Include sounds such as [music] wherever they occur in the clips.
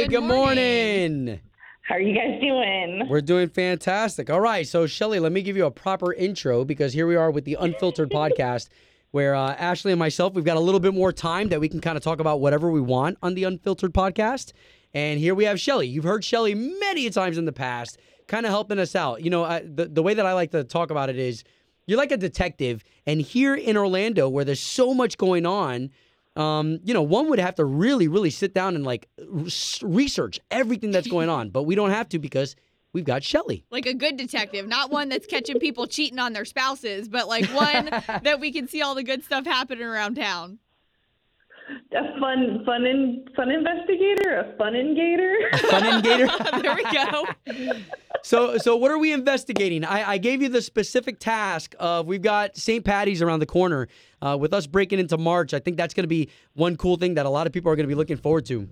Good good morning. morning. How are you guys doing? We're doing fantastic. All right. So, Shelly, let me give you a proper intro because here we are with the Unfiltered [laughs] podcast where uh, Ashley and myself, we've got a little bit more time that we can kind of talk about whatever we want on the Unfiltered podcast. And here we have Shelly. You've heard Shelly many times in the past, kind of helping us out. You know, I, the, the way that I like to talk about it is you're like a detective. And here in Orlando, where there's so much going on, um, you know, one would have to really, really sit down and like r- research everything that's going on. But we don't have to because we've got Shelly. Like a good detective, not one that's catching people cheating on their spouses, but like [laughs] one that we can see all the good stuff happening around town. A fun, fun, in, fun investigator, a fun ingator. Fun and Gator. [laughs] there we go. So, so what are we investigating? I, I gave you the specific task of we've got St. Patty's around the corner. Uh, with us breaking into March, I think that's going to be one cool thing that a lot of people are going to be looking forward to.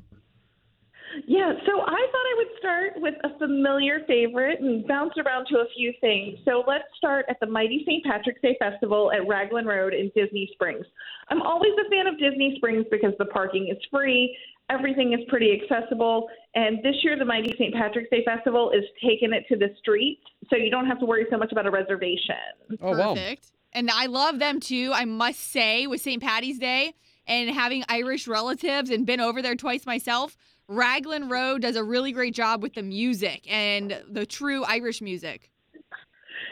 Yeah, so I thought I would start with a familiar favorite and bounce around to a few things. So let's start at the Mighty St. Patrick's Day Festival at Raglan Road in Disney Springs. I'm always a fan of Disney Springs because the parking is free, everything is pretty accessible, and this year the Mighty St. Patrick's Day Festival is taking it to the streets, so you don't have to worry so much about a reservation. Oh wow! Perfect. And I love them too, I must say, with St. Patty's Day and having Irish relatives and been over there twice myself. Raglan Road does a really great job with the music and the true Irish music.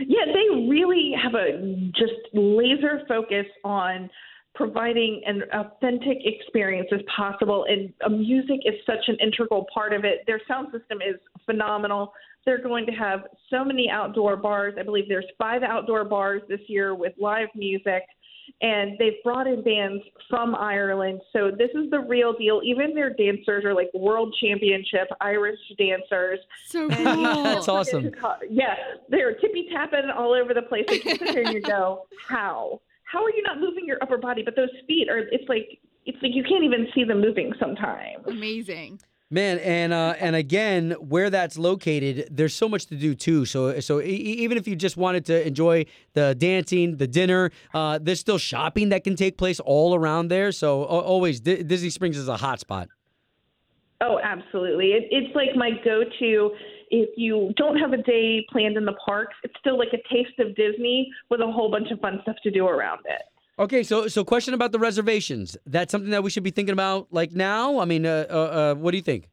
Yeah, they really have a just laser focus on providing an authentic experience as possible and music is such an integral part of it. Their sound system is phenomenal. They're going to have so many outdoor bars. I believe there's five outdoor bars this year with live music and they've brought in bands from ireland so this is the real deal even their dancers are like world championship irish dancers So cool. That's awesome. yeah, they're tippy tapping all over the place. Like you sit there and you go, how? How are you not moving your upper body? But those feet are. It's like it's like you can't even see them moving sometimes. Amazing. Man, and uh, and again, where that's located, there's so much to do too. So so e- even if you just wanted to enjoy the dancing, the dinner, uh, there's still shopping that can take place all around there. So always Di- Disney Springs is a hot spot. Oh, absolutely. It, it's like my go-to. If you don't have a day planned in the parks, it's still like a taste of Disney with a whole bunch of fun stuff to do around it. Okay, so so question about the reservations. That's something that we should be thinking about like now. I mean, uh, uh, uh, what do you think?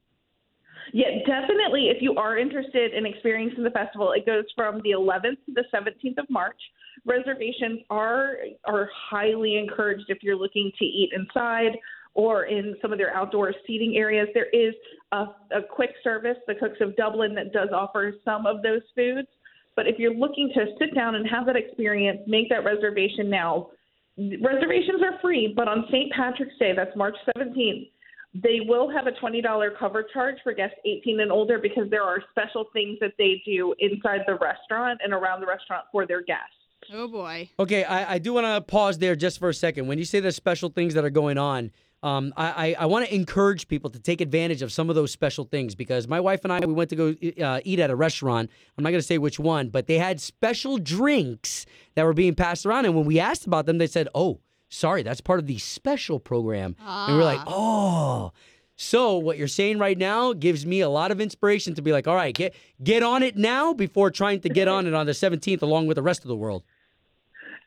Yeah, definitely. If you are interested in experiencing the festival, it goes from the 11th to the 17th of March. Reservations are are highly encouraged if you're looking to eat inside or in some of their outdoor seating areas. There is a, a quick service, the Cooks of Dublin, that does offer some of those foods. But if you're looking to sit down and have that experience, make that reservation now. Reservations are free, but on St. Patrick's Day, that's March 17th, they will have a $20 cover charge for guests 18 and older because there are special things that they do inside the restaurant and around the restaurant for their guests. Oh boy. Okay, I, I do want to pause there just for a second. When you say there's special things that are going on, um, I, I, want to encourage people to take advantage of some of those special things because my wife and I, we went to go uh, eat at a restaurant. I'm not going to say which one, but they had special drinks that were being passed around. And when we asked about them, they said, oh, sorry, that's part of the special program. And we're like, oh. So what you're saying right now gives me a lot of inspiration to be like, all right, get get on it now before trying to get on it on the 17th along with the rest of the world.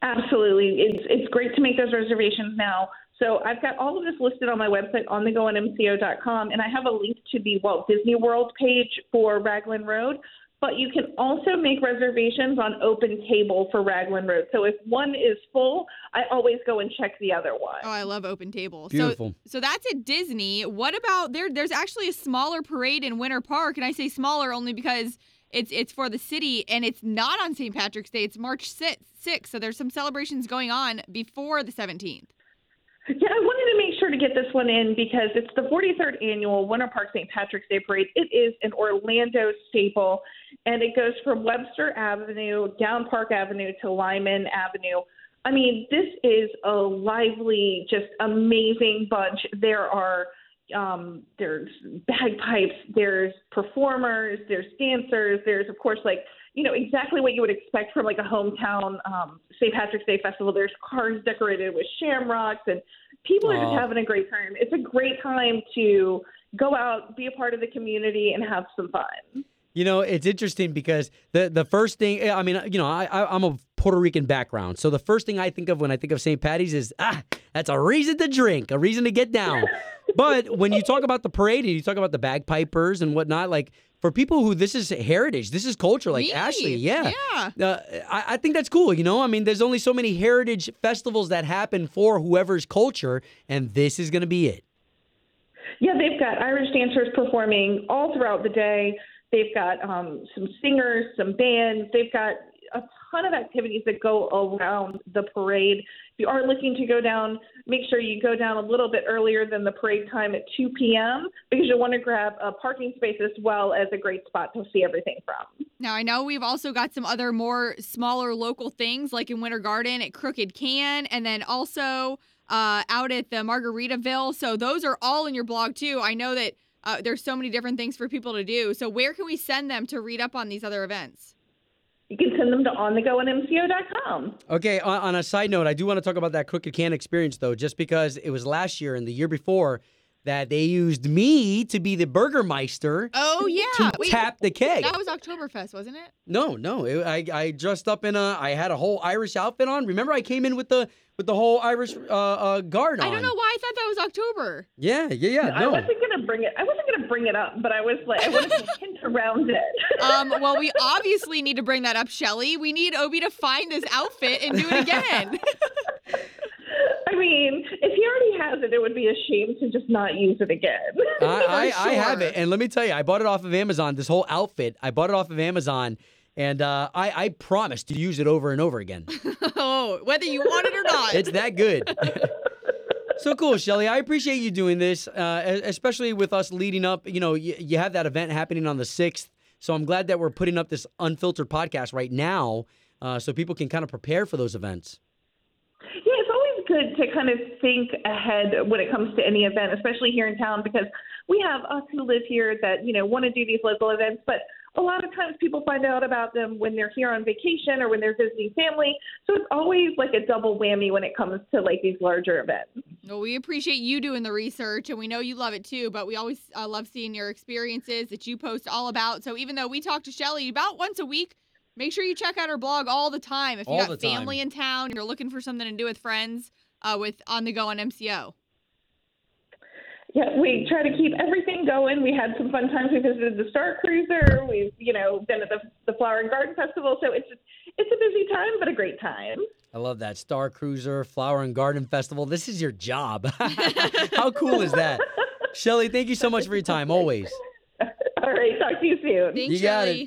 Absolutely. It's it's great to make those reservations now. So I've got all of this listed on my website on thegoonmco.com, and I have a link to the Walt Disney World page for Raglan Road. But you can also make reservations on Open Table for Raglan Road. So if one is full, I always go and check the other one. Oh, I love open table. Beautiful. So, so that's at Disney. What about there? There's actually a smaller parade in Winter Park, and I say smaller only because it's it's for the city, and it's not on St. Patrick's Day. It's March sixth, so there's some celebrations going on before the 17th. Yeah, I wanted to make sure to get this one in because it's the 43rd annual Winter Park St. Patrick's Day Parade. It is an Orlando staple, and it goes from Webster Avenue down Park Avenue to Lyman Avenue. I mean, this is a lively, just amazing bunch. There are um, there's bagpipes, there's performers, there's dancers, there's of course like you know exactly what you would expect from like a hometown um, St. Patrick's Day festival. There's cars decorated with shamrocks, and people are just having a great time. It's a great time to go out, be a part of the community, and have some fun. You know, it's interesting because the the first thing I mean, you know, I, I I'm a Puerto Rican background, so the first thing I think of when I think of St. Patty's is ah, that's a reason to drink, a reason to get down. [laughs] but when you talk about the parade and you talk about the bagpipers and whatnot, like for people who this is heritage, this is culture, like Me. Ashley, yeah. Yeah. Uh, I, I think that's cool. You know, I mean, there's only so many heritage festivals that happen for whoever's culture, and this is going to be it. Yeah, they've got Irish dancers performing all throughout the day. They've got um, some singers, some bands. They've got a ton of activities that go around the parade. If you are looking to go down, make sure you go down a little bit earlier than the parade time at 2 p.m. because you'll want to grab a parking space as well as a great spot to see everything from. Now I know we've also got some other more smaller local things like in Winter Garden at Crooked Can, and then also uh, out at the Margaritaville. So those are all in your blog too. I know that uh, there's so many different things for people to do. So where can we send them to read up on these other events? You can send them to onthegoinmco.com. Okay, on, on a side note, I do want to talk about that Crooked Can experience, though, just because it was last year and the year before that they used me to be the Burgermeister Oh yeah, to Wait, tap the keg. that was Oktoberfest, wasn't it? No, no, it, I I dressed up in a I had a whole Irish outfit on. Remember, I came in with the with the whole Irish uh, uh guard on. I don't know why I thought that was October. Yeah, yeah, yeah. I No, wasn't gonna bring it. I wasn't gonna bring it up, but I was like, I wanted to [laughs] hint around it. Um, well, we obviously need to bring that up, Shelly. We need Obi to find this outfit and do it again. [laughs] I mean, if he already has it, it would be a shame to just not use it again. [laughs] I, I, I have it, and let me tell you, I bought it off of Amazon. This whole outfit, I bought it off of Amazon, and uh, I I promise to use it over and over again. [laughs] oh, whether you want it or not. It's that good. [laughs] so cool, Shelly. I appreciate you doing this, uh, especially with us leading up. You know, you, you have that event happening on the 6th. So I'm glad that we're putting up this unfiltered podcast right now uh, so people can kind of prepare for those events. Yeah, it's always good to kind of think ahead when it comes to any event, especially here in town, because we have us who live here that you know want to do these local events, but a lot of times people find out about them when they're here on vacation or when they're visiting family. So it's always like a double whammy when it comes to like these larger events. Well, we appreciate you doing the research, and we know you love it too. But we always uh, love seeing your experiences that you post all about. So even though we talk to Shelly about once a week, make sure you check out her blog all the time. If you All got the time. family in town and you're looking for something to do with friends, uh, with on the go on MCO. Yeah, we try to keep everything going. We had some fun times. We visited the Star Cruiser. We've, you know, been at the the Flower and Garden Festival. So it's just, it's a busy time, but a great time. I love that. Star Cruiser, Flower and Garden Festival. This is your job. [laughs] How [laughs] cool is that? Shelly, thank you so much for your time, always. [laughs] All right, talk to you soon. Thanks, You got it. Shelly.